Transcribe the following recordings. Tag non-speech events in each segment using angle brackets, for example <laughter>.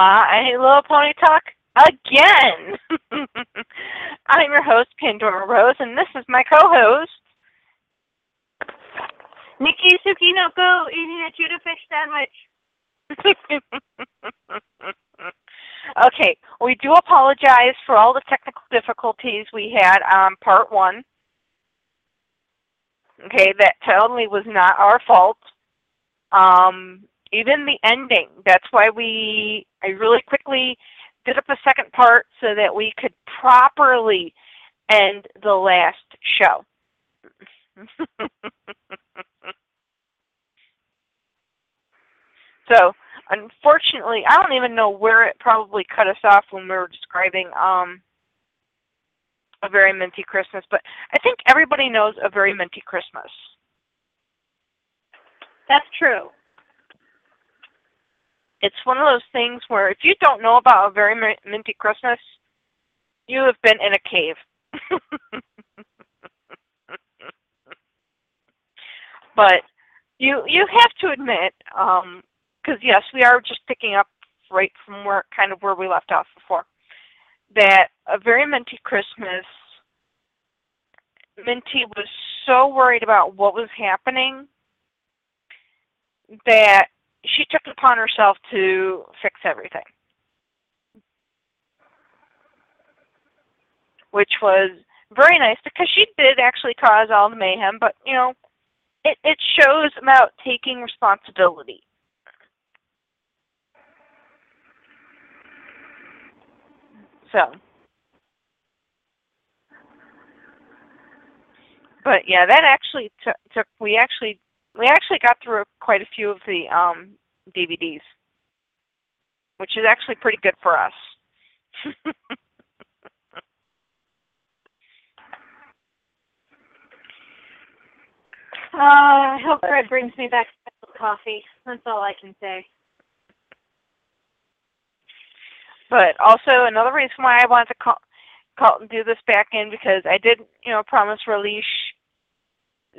and welcome to My Little Pony Talk again. <laughs> I'm your host, Pandora Rose, and this is my co-host, Nikki Tsukinoko eating a tuna fish sandwich. <laughs> okay, we do apologize for all the technical difficulties we had on part one. Okay, that totally was not our fault. Um, even the ending. That's why we I really quickly did up a second part so that we could properly end the last show. <laughs> so unfortunately I don't even know where it probably cut us off when we were describing um a very minty Christmas, but I think everybody knows a very minty Christmas. That's true it's one of those things where if you don't know about a very minty Christmas, you have been in a cave. <laughs> but you you have to admit, because um, yes, we are just picking up right from where kind of where we left off before, that a very minty Christmas. Minty was so worried about what was happening that she took it upon herself to fix everything. Which was very nice because she did actually cause all the mayhem, but you know, it, it shows about taking responsibility. So, but yeah, that actually took, took we actually we actually got through quite a few of the um, DVDs, which is actually pretty good for us. <laughs> uh, I hope Fred brings me back coffee. That's all I can say. But also another reason why I wanted to call, call do this back in because I did, you know, promise Relish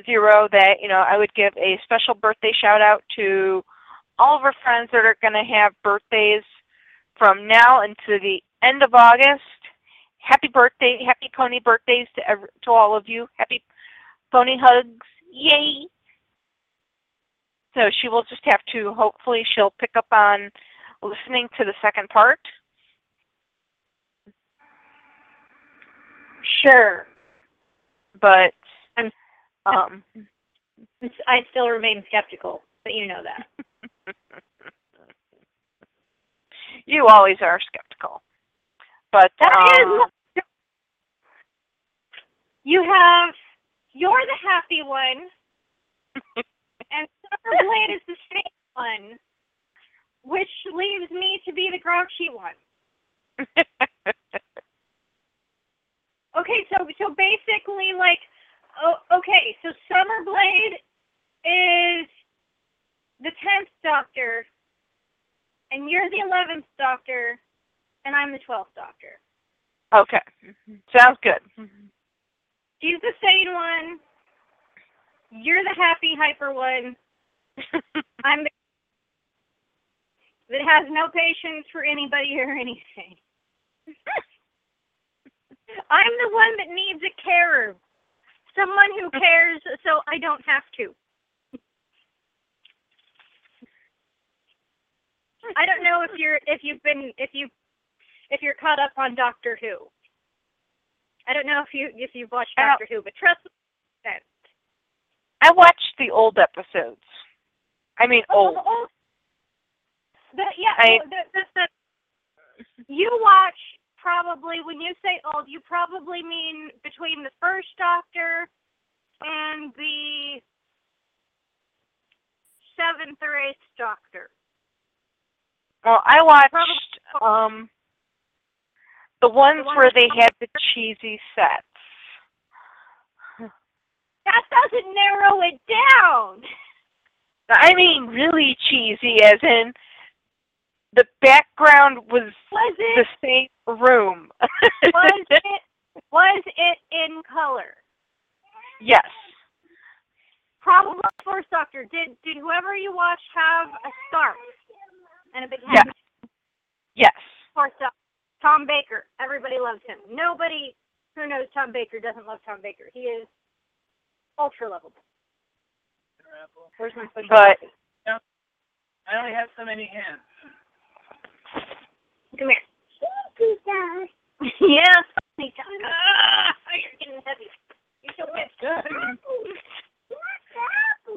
zero that you know I would give a special birthday shout out to all of our friends that are going to have birthdays from now until the end of August. Happy birthday, happy pony birthdays to every, to all of you. Happy pony hugs, yay! So she will just have to. Hopefully, she'll pick up on listening to the second part. Sure. But um, <laughs> I still remain skeptical, but you know that. <laughs> you always are skeptical. But that um, is, you have you're the happy one, <laughs> and Summer is the same one, which leaves me to be the grouchy one. okay, so so basically, like oh, okay, so Summerblade is the tenth Doctor, and you're the eleventh Doctor, and I'm the twelfth Doctor. Okay, mm-hmm. sounds good. Mm-hmm. She's the sane one. You're the happy hyper one. <laughs> I'm the that has no patience for anybody or anything. <laughs> I'm the one that needs a carer someone who cares so I don't have to. I don't know if you're if you've been if you if you're caught up on Doctor Who. I don't know if you if you've watched Doctor Who, but trust me. I watched the old episodes. I mean oh, old. The, yeah, I, the, the, the, you watch probably, when you say old, you probably mean between the first Doctor and the seventh or eighth Doctor. Well, I watched um the ones the where they had the cheesy sets. That doesn't narrow it down. I mean, really cheesy, as in the background was, was it, the same room. was <laughs> it was it in color? Yes. Probably first doctor. Did did whoever you watched have a scarf? and a big hat. Yes. Of course, uh, Tom Baker. Everybody loves him. Nobody who knows Tom Baker doesn't love Tom Baker. He is ultra lovable. Where's my special But I only have so many hands. Come here. <laughs> yes. Ah, you're getting heavy. You're so wet. <laughs>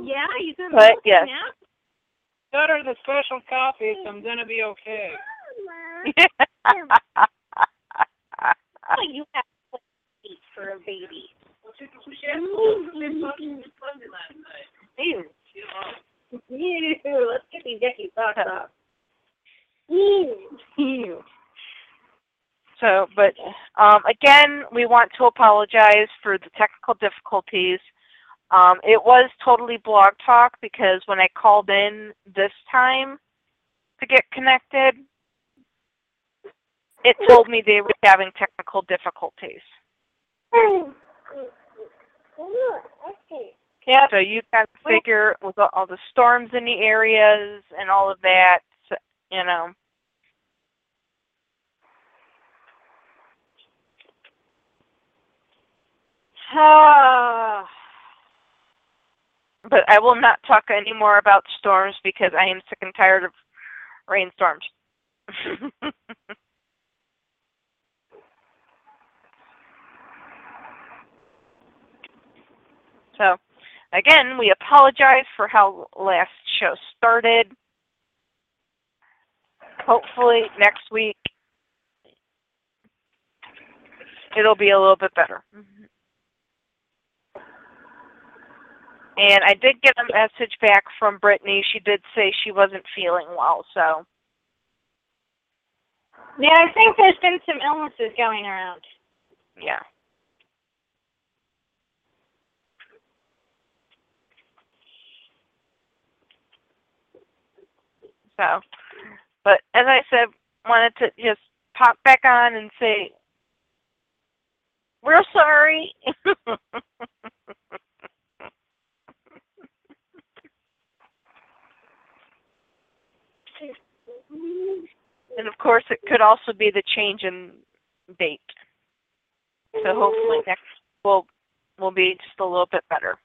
Yeah, you can. But, yes. Now. Stutter the special coffee, so I'm gonna be okay. Oh, <laughs> you have feet for a baby. Ew. Ew. Let's get these yucky socks off. Ew. Ew. So, but um, again, we want to apologize for the technical difficulties. Um, it was totally Blog Talk because when I called in this time to get connected, it told me they were having technical difficulties. <laughs> Yep. So you can figure with all the storms in the areas and all of that, you know. <sighs> But I will not talk anymore about storms because I am sick and tired of rainstorms. <laughs> so, again, we apologize for how last show started. Hopefully, next week it'll be a little bit better. Mm-hmm. And I did get a message back from Brittany. She did say she wasn't feeling well, so Yeah, I think there's been some illnesses going around. yeah. So, but as I said, wanted to just pop back on and say we're sorry. and of course, it could also be the change in date. So hopefully next will will be just a little bit better.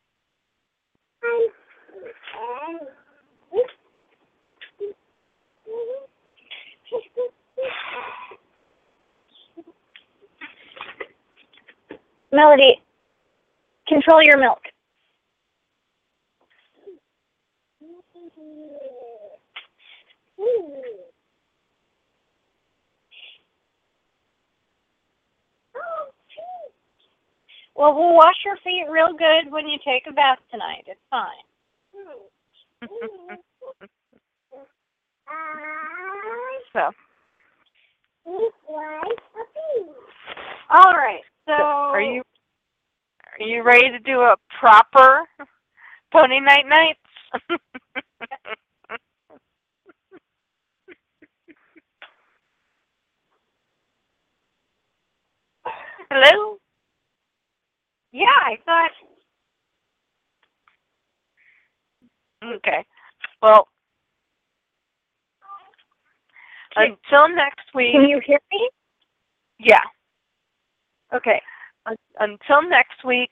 <laughs> Melody, control your milk. Well, we'll wash your feet real good when you take a bath tonight. It's fine. <laughs> so All right. So, are you are you ready to do a proper pony night nights? Hello? Yeah, I thought. Okay. Well, until next week. Can you hear me? Yeah. Okay. Un- Until next week,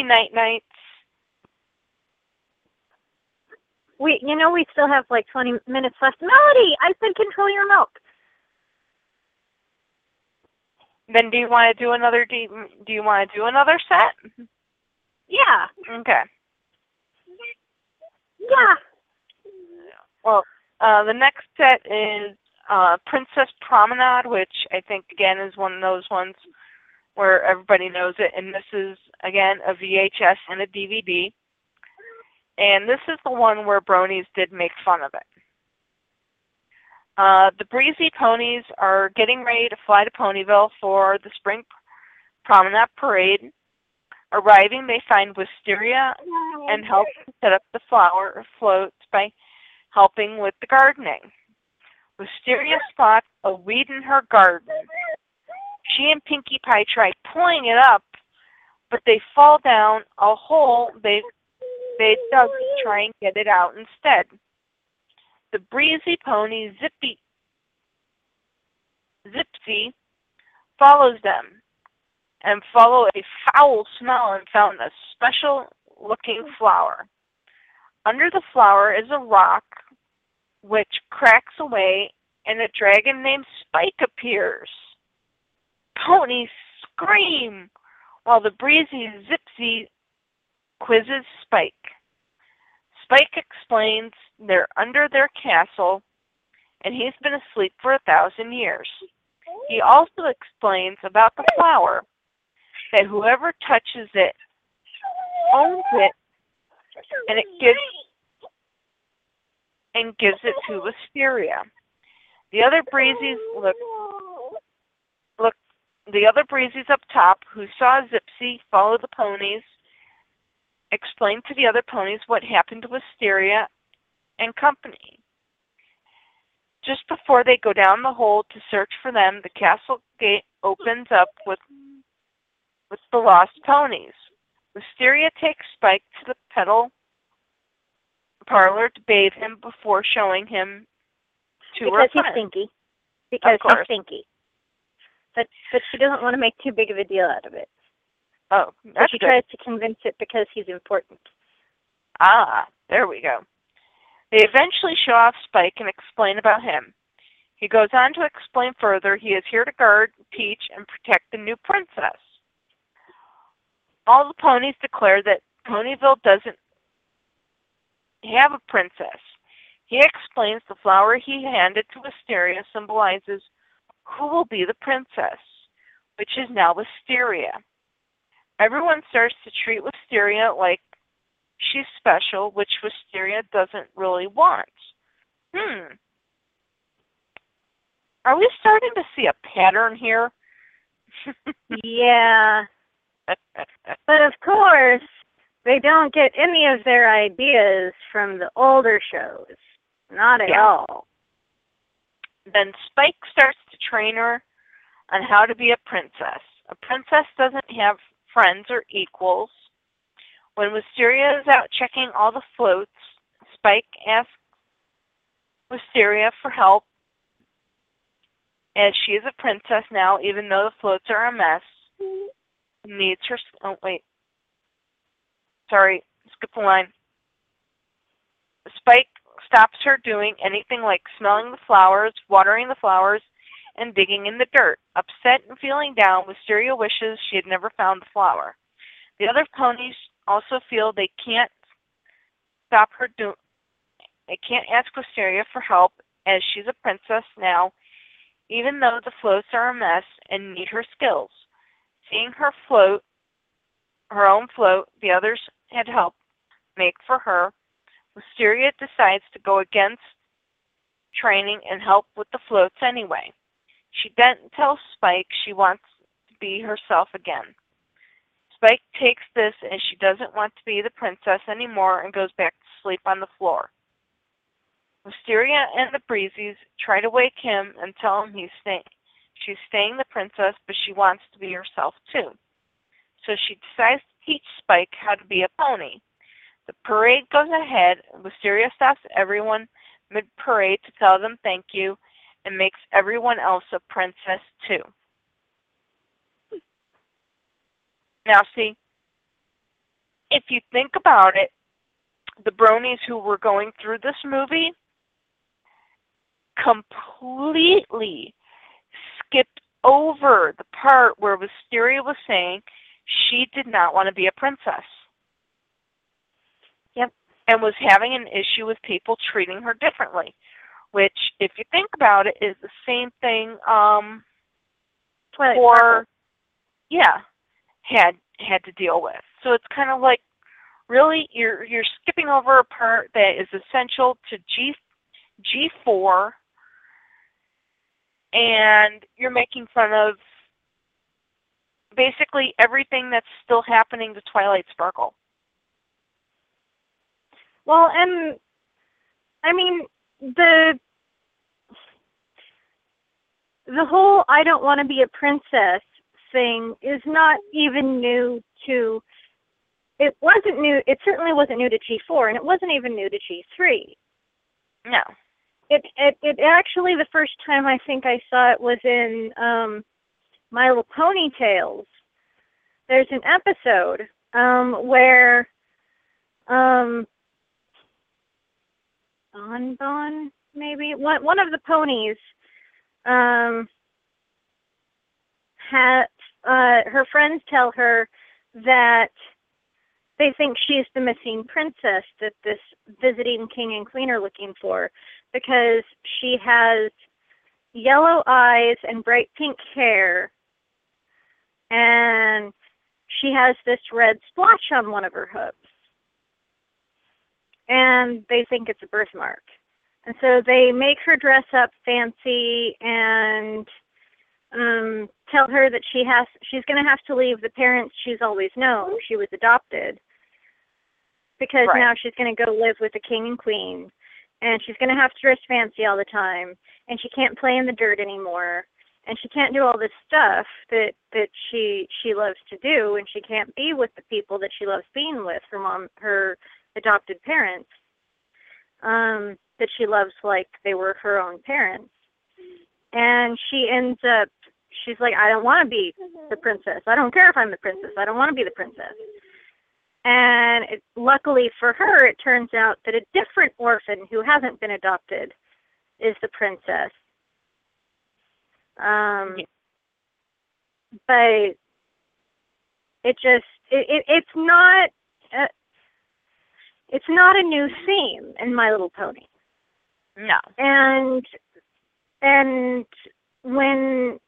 pony night nights. We, you know, we still have like 20 minutes left. Melody, I said control your milk. Then do you want to do another? Do you, do you want to do another set? Yeah. Okay. Yeah. Well, uh, the next set is uh, Princess Promenade, which I think again is one of those ones where everybody knows it, and this is again a VHS and a DVD. And this is the one where Bronies did make fun of it. Uh, the Breezy Ponies are getting ready to fly to Ponyville for the Spring Promenade Parade. Arriving, they find Wisteria and help set up the flower floats by helping with the gardening. Wisteria spots a weed in her garden. She and Pinkie Pie try pulling it up, but they fall down a hole they they dug to try and get it out instead. the breezy pony Zippy Zipzee follows them and follow a foul smell and found a special looking flower. Under the flower is a rock which cracks away and a dragon named Spike appears. Ponies scream while the breezy Zipzee quizzes Spike. Spike explains they're under their castle and he's been asleep for a thousand years. He also explains about the flower that whoever touches it owns it and it gives and gives it to Wisteria. The other breezies look look the other breezes up top who saw Zipzee follow the ponies explained to the other ponies what happened to Wisteria and company. Just before they go down the hole to search for them, the castle gate opens up with with the lost ponies. Wisteria takes Spike to the pedal parlor to bathe him before showing him to because her he's friends. stinky. Because Of course. he's stinky. But but she doesn't want to make too big of a deal out of it. Oh, But that's she good. tries to convince it because he's important. Ah, there we go. They eventually show off Spike and explain about him. He goes on to explain further he is here to guard, teach, and protect the new princess. All the ponies declare that Ponyville doesn't have a princess. He explains the flower he handed to Wisteria symbolizes who will be the princess, which is now Wisteria. Everyone starts to treat Wisteria like she's special, which Wisteria doesn't really want. Hmm. Are we starting to see a pattern here? <laughs> Yeah. But of course, they don't get any of their ideas from the older shows. Not at Yeah. all. Then Spike starts to train her on how to be a princess. A princess doesn't have friends or equals. When Wisteria is out checking all the floats, Spike asks Wisteria for help as she is a princess now, even though the floats are a mess. Needs her. Oh, wait. Sorry, skip the line. Spike stops her doing anything like smelling the flowers, watering the flowers, and digging in the dirt. Upset and feeling down, Wisteria wishes she had never found the flower. The other ponies also feel they can't stop her do they can't ask Wisteria for help as she's a princess now, even though the floats are a mess and need her skills. Seeing her float her own float, the others had helped make for her. Wisteria decides to go against training and help with the floats anyway. She then tells Spike she wants to be herself again. Spike takes this as she doesn't want to be the princess anymore and goes back to sleep on the floor. Wisteria and the Breezies try to wake him and tell him he's staying. She's staying the princess, but she wants to be herself too. So she decides to teach Spike how to be a pony. The parade goes ahead. Wisteria stops everyone mid parade to tell them thank you and makes everyone else a princess too. Now, see, if you think about it, the bronies who were going through this movie completely skipped over the part where Wisteria was saying she did not want to be a princess. And was having an issue with people treating her differently, which, if you think about it, is the same thing um, Twilight for Sparkle. yeah had had to deal with. So it's kind of like really you're you're skipping over a part that is essential to G G four, and you're making fun of basically everything that's still happening to Twilight Sparkle. Well, and I mean the the whole I don't want to be a princess thing is not even new to it wasn't new it certainly wasn't new to G4 and it wasn't even new to G3. No. it it it actually the first time I think I saw it was in um My Little Pony Tales. There's an episode um where um Bon Bon maybe? One one of the ponies um had uh her friends tell her that they think she's the missing princess that this visiting king and queen are looking for because she has yellow eyes and bright pink hair and she has this red splotch on one of her hooves and they think it's a birthmark and so they make her dress up fancy and um tell her that she has she's going to have to leave the parents she's always known she was adopted because Right. now she's going to go live with the king and queen and she's going to have to dress fancy all the time and she can't play in the dirt anymore and she can't do all this stuff that that she she loves to do and she can't be with the people that she loves being with her mom her adopted parents um that she loves like they were her own parents. And she ends up she's like i don't want to be the princess. I don't care if i'm the princess. I don't want to be the princess. And it, luckily for her it turns out that a different orphan who hasn't been adopted is the princess. Um Yeah. but it just it, it it's not it's not a new theme in my little pony. No. and and when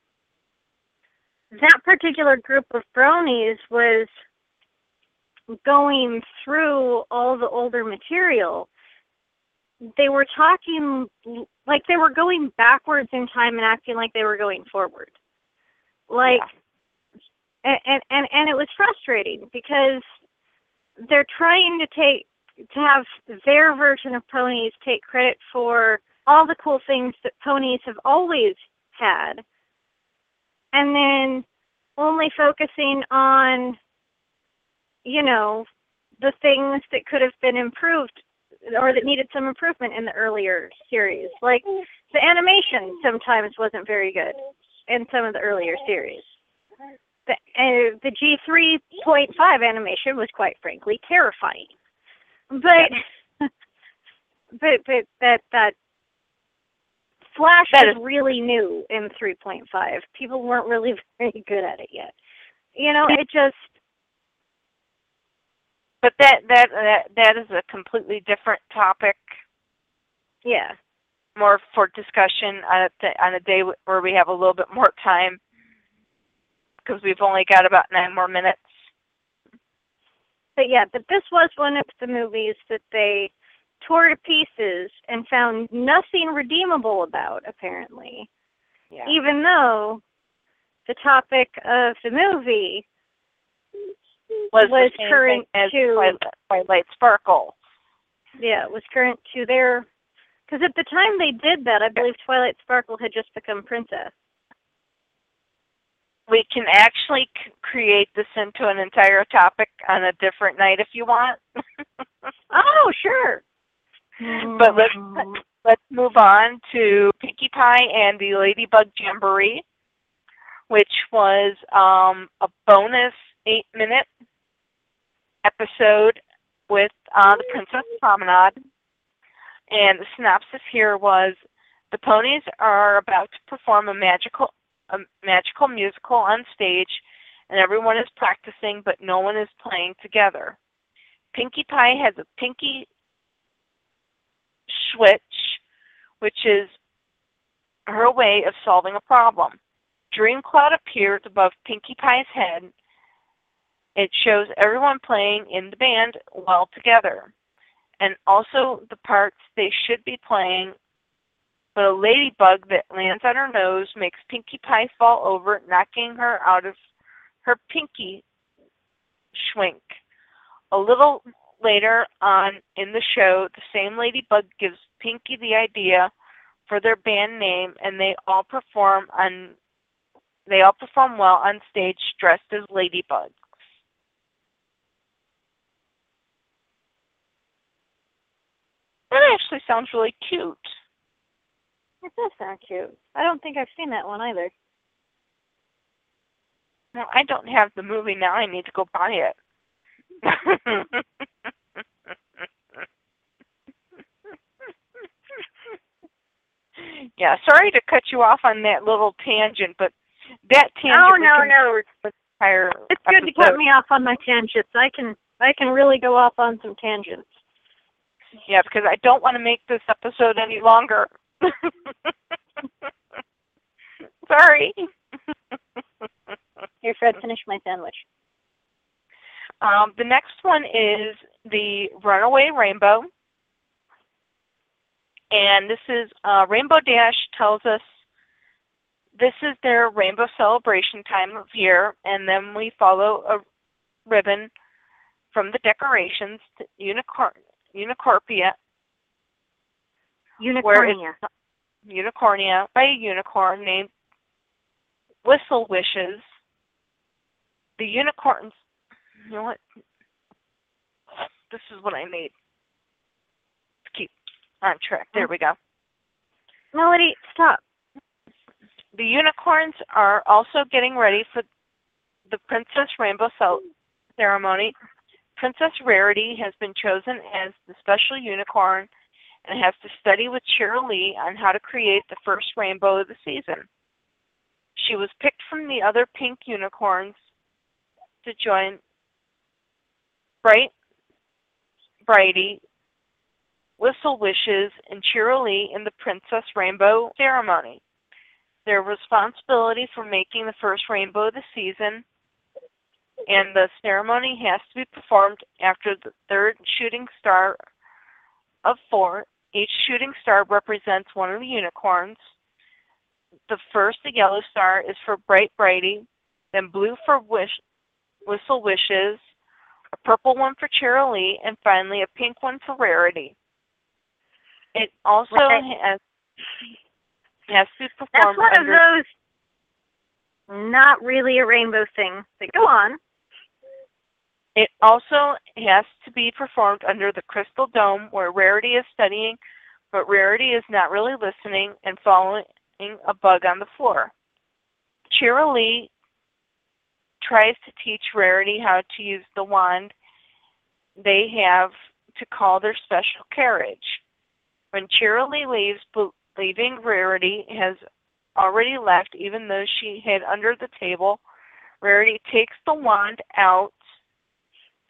that particular group of bronies was going through all the older material they were talking like they were going backwards in time and acting like they were going forward. Like and and and, and it was frustrating because they're trying to take to have their version of ponies take credit for all the cool things that ponies have always had. And then only focusing on you know the things that could have been improved or that needed some improvement in the earlier series. Like the animation sometimes wasn't very good in some of the earlier series. The, uh, the G3.5 animation was quite frankly terrifying but <laughs> but but that that Flash That was is- really new in 3.5. People weren't really <laughs> very good at it yet. You know, it just But that that that that is a completely different topic, yeah. more for discussion on a th- on a day where we have a little bit more time, because we've only got about nine more minutes. But yeah, but this was one of the movies that they tore to pieces and found nothing redeemable about, apparently. Yeah. Even though the topic of the movie was, was current to- Twilight, Twilight Sparkle. yeah, was current to their because at the time they did that, I believe Twilight Sparkle had just become princess. We can actually c- create this into an entire topic on a different night if you want. <laughs> Oh, sure. But let's let's move on to Pinkie Pie and the Ladybug Jamboree, which was um, a bonus eight minute episode with uh, the Princess Promenade. And the synopsis here was the ponies are about to perform a magical a magical musical on stage and everyone is practicing but no one is playing together. Pinkie Pie has a pinky switch, which is her way of solving a problem. Dream Cloud appears above Pinkie Pie's head. It shows everyone playing in the band well together, and also the parts they should be playing. But a ladybug that lands on her nose makes Pinkie Pie fall over, knocking her out of her pinky schwink. A little later on in the show, the same ladybug gives Pinky the idea for their band name, and they all perform on they all perform well on stage dressed as ladybugs. That actually sounds really cute. It does sound cute. I don't think I've seen that one either. Well, I don't have the movie now. I need to go buy it. <laughs> yeah, sorry to cut you off on that little tangent, but that tangent. Oh no, no. Entire it's good to cut me off on my tangents. I can I can really go off on some tangents. Yeah, because I don't want to make this episode any longer. <laughs> Sorry. <laughs> Here, Fred, finish my sandwich. Um, the next one is the Runaway Rainbow. And this is uh, Rainbow Dash tells us this is their rainbow celebration time of year, and then we follow a ribbon from the decorations to unicorn, unicorpia. Unicornia. Unicornia by a unicorn named Whistle Wishes. The unicorns, you know what? This is what I need to keep on track. There we go. Melody, stop. The unicorns are also getting ready for the Princess Rainbow ceremony. Princess Rarity has been chosen as the special unicorn and has to study with Cheerilee on how to create the first rainbow of the season. She was picked from the other pink unicorns to join Bright, Brighty, Whistle Wishes, and Cheerilee in the Princess Rainbow ceremony. Their responsibility for making the first rainbow of the season, and the ceremony has to be performed after the third shooting star of four. Each shooting star represents one of the unicorns. The first, the yellow star, is for Brights Brightly, then blue for Wish, Whistle Wishes, a purple one for Cheerilee, and finally a pink one for Rarity. It also right. has has to be performed That's one under, of those not really a rainbow thing. But go on. It also has to be performed under the crystal dome where Rarity is studying, but Rarity is not really listening and following a bug on the floor. Cheerilee tries to teach Rarity how to use the wand they have to call their special carriage. When Cheerilee leaves, believing Rarity has already left, even though she hid under the table, Rarity takes the wand out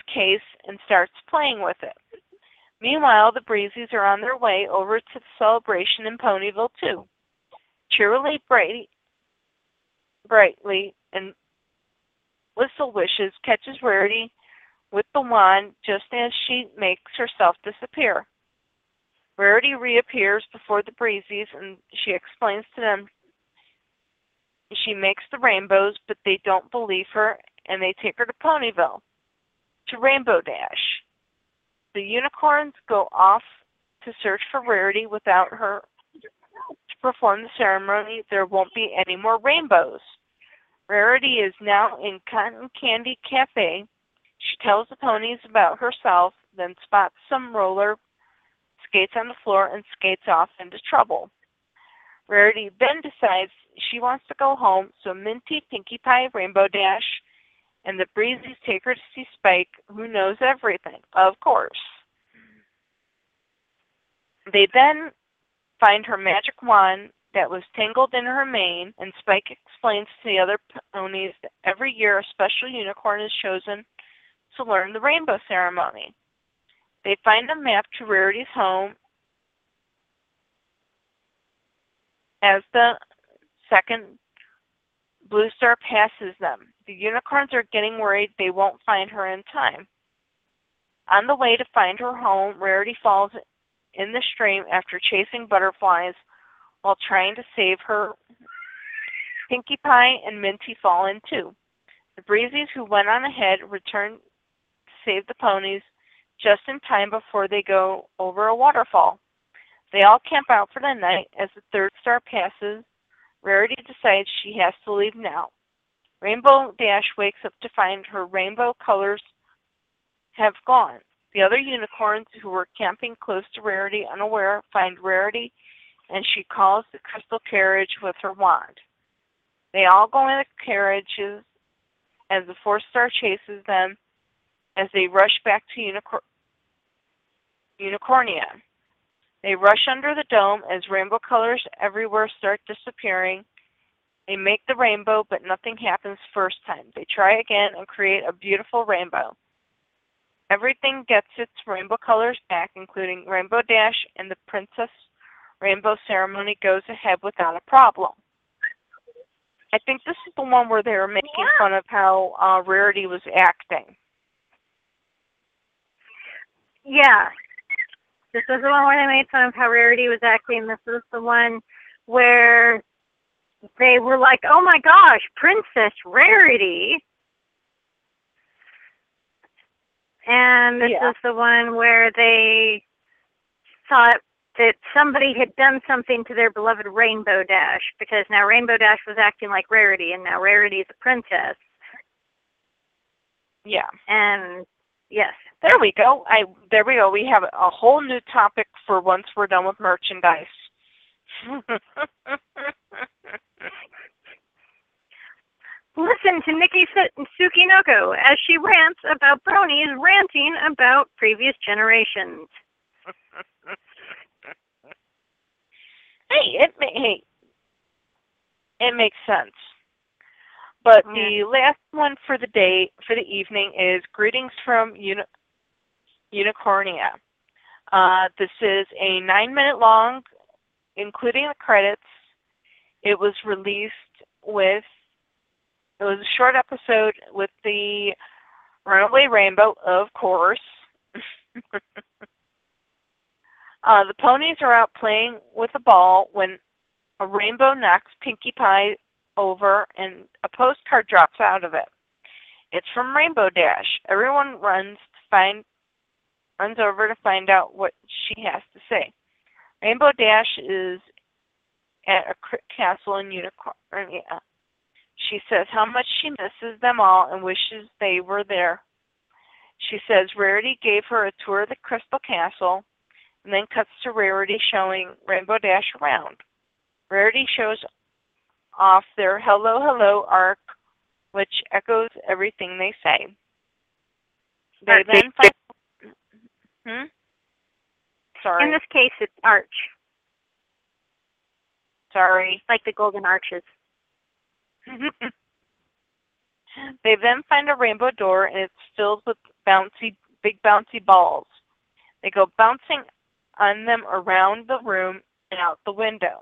case and starts playing with it. Meanwhile, the Breezes are on their way over to the celebration in Ponyville too. Cheerilee Brady, brightly and Whistle Wishes catches Rarity with the wand just as she makes herself disappear. Rarity reappears before the Breezes and she explains to them she makes the rainbows, but they don't believe her and they take her to Ponyville, to Rainbow Dash. The unicorns go off to search for Rarity without her to perform the ceremony. There won't be any more rainbows. Rarity is now in Cotton Candy Cafe. She tells the ponies about herself, then spots some roller skates on the floor and skates off into trouble. Rarity then decides she wants to go home, so Minty, Pinkie Pie, Rainbow Dash, and the take her to see Spike, who knows everything, of course. They then find her magic wand that was tangled in her mane, and Spike explains to the other ponies that every year a special unicorn is chosen to learn the rainbow ceremony. They find a map to Rarity's home as the second Blue Star passes them. The unicorns are getting worried they won't find her in time. On the way to find her home, Rarity falls in the stream after chasing butterflies while trying to save her. Pinkie Pie and Minty fall in too. The Breezes, who went on ahead, return to save the ponies just in time before they go over a waterfall. They all camp out for the night. As the third star passes, Rarity decides she has to leave now. Rainbow Dash wakes up to find her rainbow colors have gone. The other unicorns who were camping close to Rarity, unaware, find Rarity and she calls the crystal carriage with her wand. They all go in the carriages as the four star chases them as they rush back to Unicor- Unicornia. They rush under the dome as rainbow colors everywhere start disappearing. They make the rainbow, but nothing happens first time. They try again and create a beautiful rainbow. Everything gets its rainbow colors back, including Rainbow Dash, and the Princess Rainbow ceremony goes ahead without a problem. I think this is the one where they were making Yeah. fun of how uh, Rarity was acting. Yeah. This was the one where they made fun of how Rarity was acting. This was the one where they were like, oh my gosh, Princess Rarity. And this Yeah. is the one where they thought that somebody had done something to their beloved Rainbow Dash because now Rainbow Dash was acting like Rarity and now Rarity is a princess. Yeah. And yes, There we go. I there we go. We have a whole new topic for once we're done with merchandise. <laughs> Listen to Nikki Su- Tsukinoko as she rants about bronies ranting about previous generations. <laughs> hey, it hey, it makes sense. But the last one for the day for the evening is greetings from Uni- Unicornia. Uh, this is a nine-minute long, including the credits. It was released with. It was a short episode with the Runaway Rainbow, of course. <laughs> Uh, the ponies are out playing with a ball when a rainbow knocks Pinkie Pie over and a postcard drops out of it. It's from Rainbow Dash. Everyone runs to find runs over to find out what she has to say. Rainbow Dash is at a castle in Unicornia. She says how much she misses them all and wishes they were there. She says Rarity gave her a tour of the Crystal Castle and then cuts to Rarity showing Rainbow Dash around. Rarity shows off their hello hello arc, which echoes everything they say. They Arc. then find Hmm? Sorry. In this case, it's arch, Sorry. like the golden arches. <laughs> they then find a rainbow door and it's filled with bouncy big bouncy balls. They go bouncing on them around the room and out the window.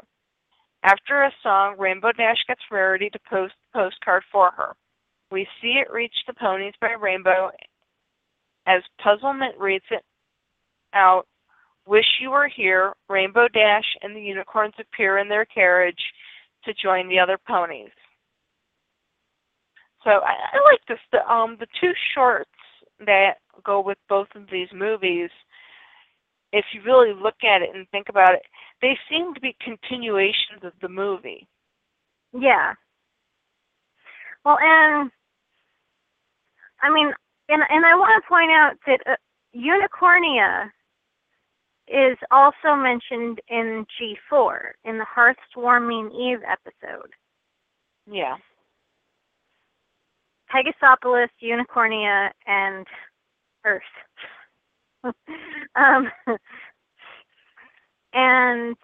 After a song, Rainbow Dash gets Rarity to post the postcard for her. We see it reach the ponies by Rainbow as Puzzlement reads it out. Wish you were here. Rainbow Dash and the unicorns appear in their carriage to join the other ponies. So I, I like this. The um the two shorts that go with both of these movies. If you really look at it and think about it, they seem to be continuations of the movie. Yeah. Well, and I mean, and and I want to point out that uh, Unicornia is also mentioned in G4 in the Hearthwarming Eve episode. Yeah. Pegasopolis, Unicornia, and Earth. <laughs> um, <laughs> and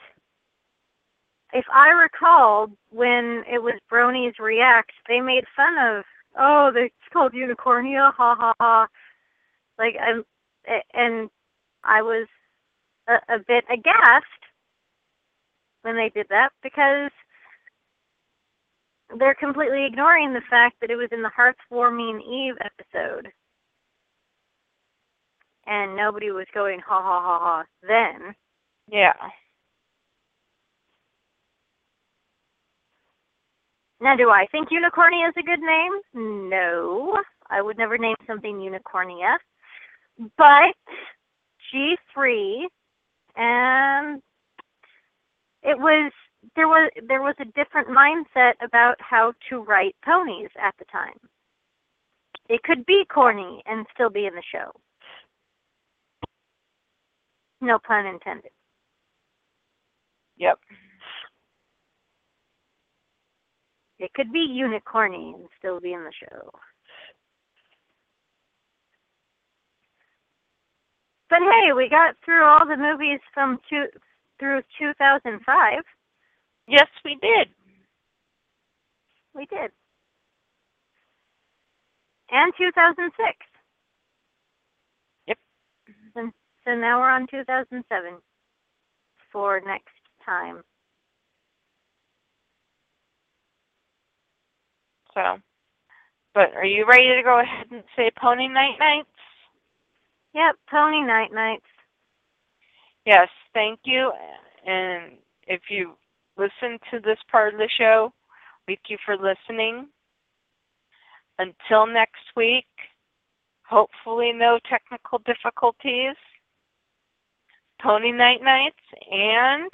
if I recall, when it was Bronies React, they made fun of, oh, it's called Unicornia, ha ha ha. Like, I'm, and I was a, a bit aghast when they did that because they're completely ignoring the fact that it was in the Hearthwarming Eve episode. And nobody was going ha ha ha ha then. Yeah. Now, do I think Unicornia is a good name? No. I would never name something Unicornia. But G3 and it was there was there was a different mindset about how to write ponies at the time. It could be corny and still be in the show. No pun intended. Yep. It could be unicorny and still be in the show. But hey, we got through all the movies from two through 2005. Yes, we did. We did. And 2006. Yep. And so now we're on 2007 for next time. So, but are you ready to go ahead and say Pony Night Nights? Yep, Pony Night Nights. Yes, thank you. And if you listen to this part of the show, thank you for listening. Until next week, hopefully no technical difficulties. Pony Night Nights and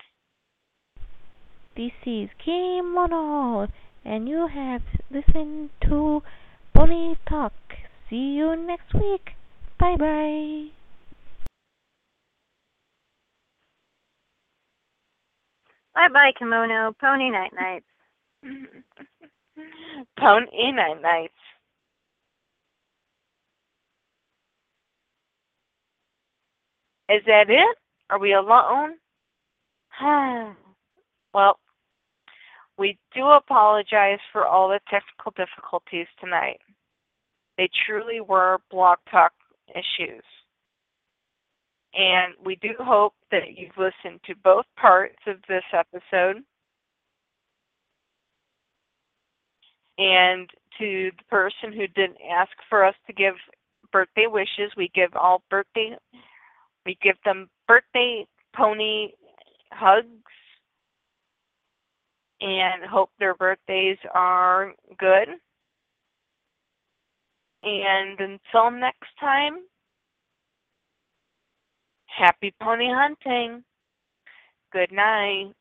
This is Kimono, and you have listened to Pony Talk. See you next week. Bye bye. Bye bye, Kimono. Pony Night Nights. <laughs> Pony Night Nights. Is that it? Are we alone? <sighs> well, we do apologize for all the technical difficulties tonight. They truly were block talk issues. And we do hope that you've listened to both parts of this episode. And to the person who didn't ask for us to give birthday wishes, we give all birthday we give them birthday pony hugs and hope their birthdays are good. And until next time, happy pony hunting. Good night.